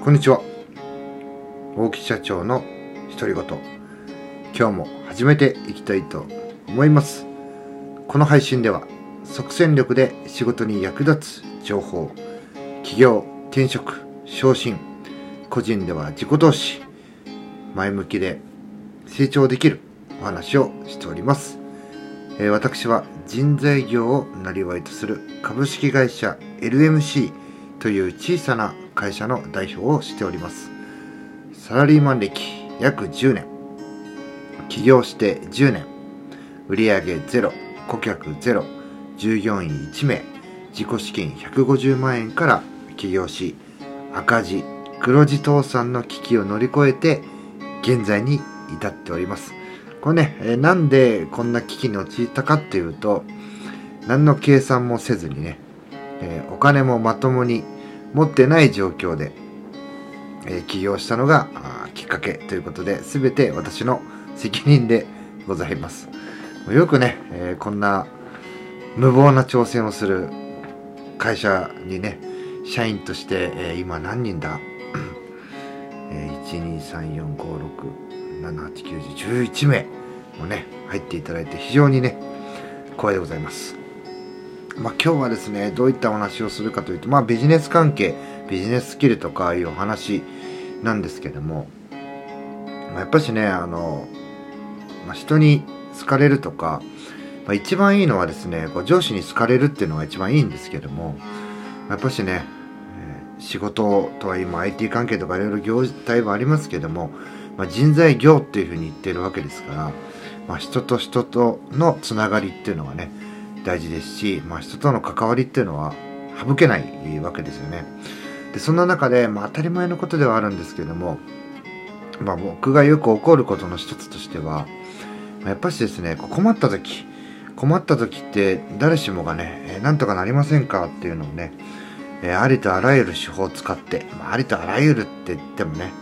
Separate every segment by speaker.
Speaker 1: こんにちは。大木社長の独り言。今日も始めていきたいと思います。この配信では即戦力で仕事に役立つ情報起業転職昇進個人では自己投資前向きで成長できるお話をしております、えー私は人材業をなりとする株式会社 LMC という小さな会社の代表をしております。サラリーマン歴約10年。起業して10年。売上ゼロ。顧客ゼロ。従業員1名。自己資金150万円から起業し赤字黒字倒産の危機を乗り越えて現在に至っております。これね、えなんでこんな危機に陥ったかっていうと何の計算もせずにね、えお金もまともに持ってない状況で、えー起業したのがきっかけということで全て私の責任でございます。よくね、えーこんな無謀な挑戦をする会社にね社員として、えー今何人だ、えー、12345678911名もね入っていただいて非常にね光栄でございます。まあ、今日はですねどういったお話をするかというと、まあ、ビジネス関係ビジネススキルとかいうお話なんですけども、まあ、やっぱしねあの、まあ、人に好かれるとか、まあ、一番いいのはですねこう上司に好かれるっていうのが一番いいんですけどもやっぱしね、仕事とは今 IT 関係とかいろいろ業態もありますけども、まあ、人材業っていうふうに言ってるわけですから、まあ、人と人とのつながりっていうのがね大事ですし、まあ、人との関わりっていうのは省けないわけですよね。でそんな中で、まあ、当たり前のことではあるんですけれども、まあ、僕がよく起こることの一つとしては、まあやっぱしですね困った時困った時って誰しもがね、えなんとかなりませんかっていうのをね、えありとあらゆる手法を使って、まあ、ありとあらゆるって言ってもね、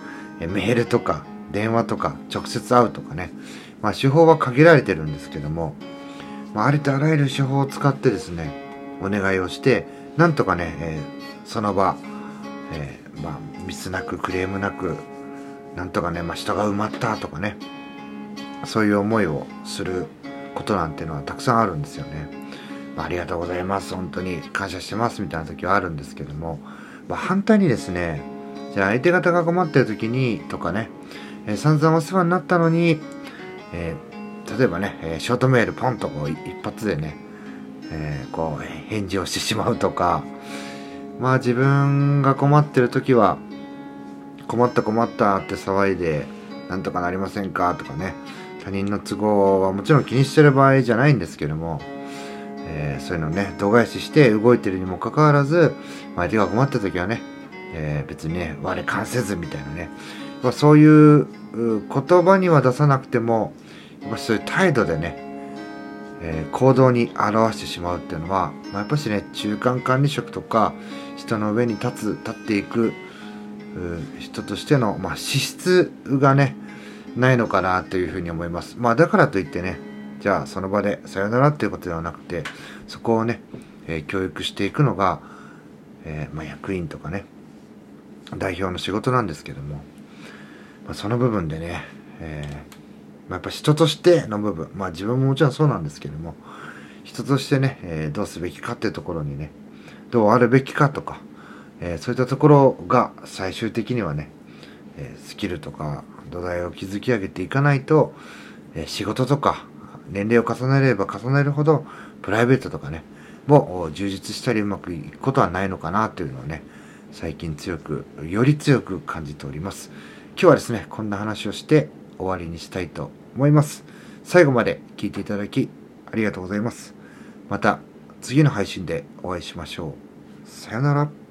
Speaker 1: えメールとか電話とか直接会うとかね、まあ、手法は限られてるんですけども、まあ、りとあらゆる手法を使ってですねお願いをしてなんとかね、えーその場、えーまあ、ミスなくクレームなくなんとかね、まあ、人が埋まったとかねそういう思いをすることなんていうのはたくさんあるんですよね。まあ、ありがとうございます本当に感謝してますみたいな時はあるんですけども、まあ、反対にですねじゃあ相手方が困ってる時にとかね、えー散々お世話になったのに、えー例えばね、えショートメールポンとこう一発でね、えーこう返事をしてしまうとかまあ自分が困ってる時は困った困ったって騒いでなんとかなりませんかとかね他人の都合はもちろん気にしてる場合じゃないんですけども、えーそういうのね度外視して動いてるにもかかわらず相手が困った時はね、えー別にね我関せずみたいなね。そういう言葉には出さなくてもやっぱそういう態度でね、えー行動に表してしまうっていうのは、まあ、やっぱしね中間管理職とか人の上に立つ立っていく人としての、まあ、資質がねないのかなというふうに思います。まあだからといってねじゃあその場でさよならっていうことではなくてそこをね、えー教育していくのが、えーまあ、役員とかね代表の仕事なんですけども、まあ、その部分でね、えーまあ、やっぱ人としての部分まあ自分ももちろんそうなんですけども人としてね、えーどうすべきかっていうところにねどうあるべきかとか、えーそういったところが最終的にはね、えースキルとか土台を築き上げていかないと、え仕事とか年齢を重ねれば重ねるほどプライベートとかねも充実したりうまくいくことはないのかなというのをね最近強くより強く感じております。今日はですねこんな話をして終わりにしたいと思います。最後まで聞いていただきありがとうございます。また次の配信でお会いしましょう。さよなら。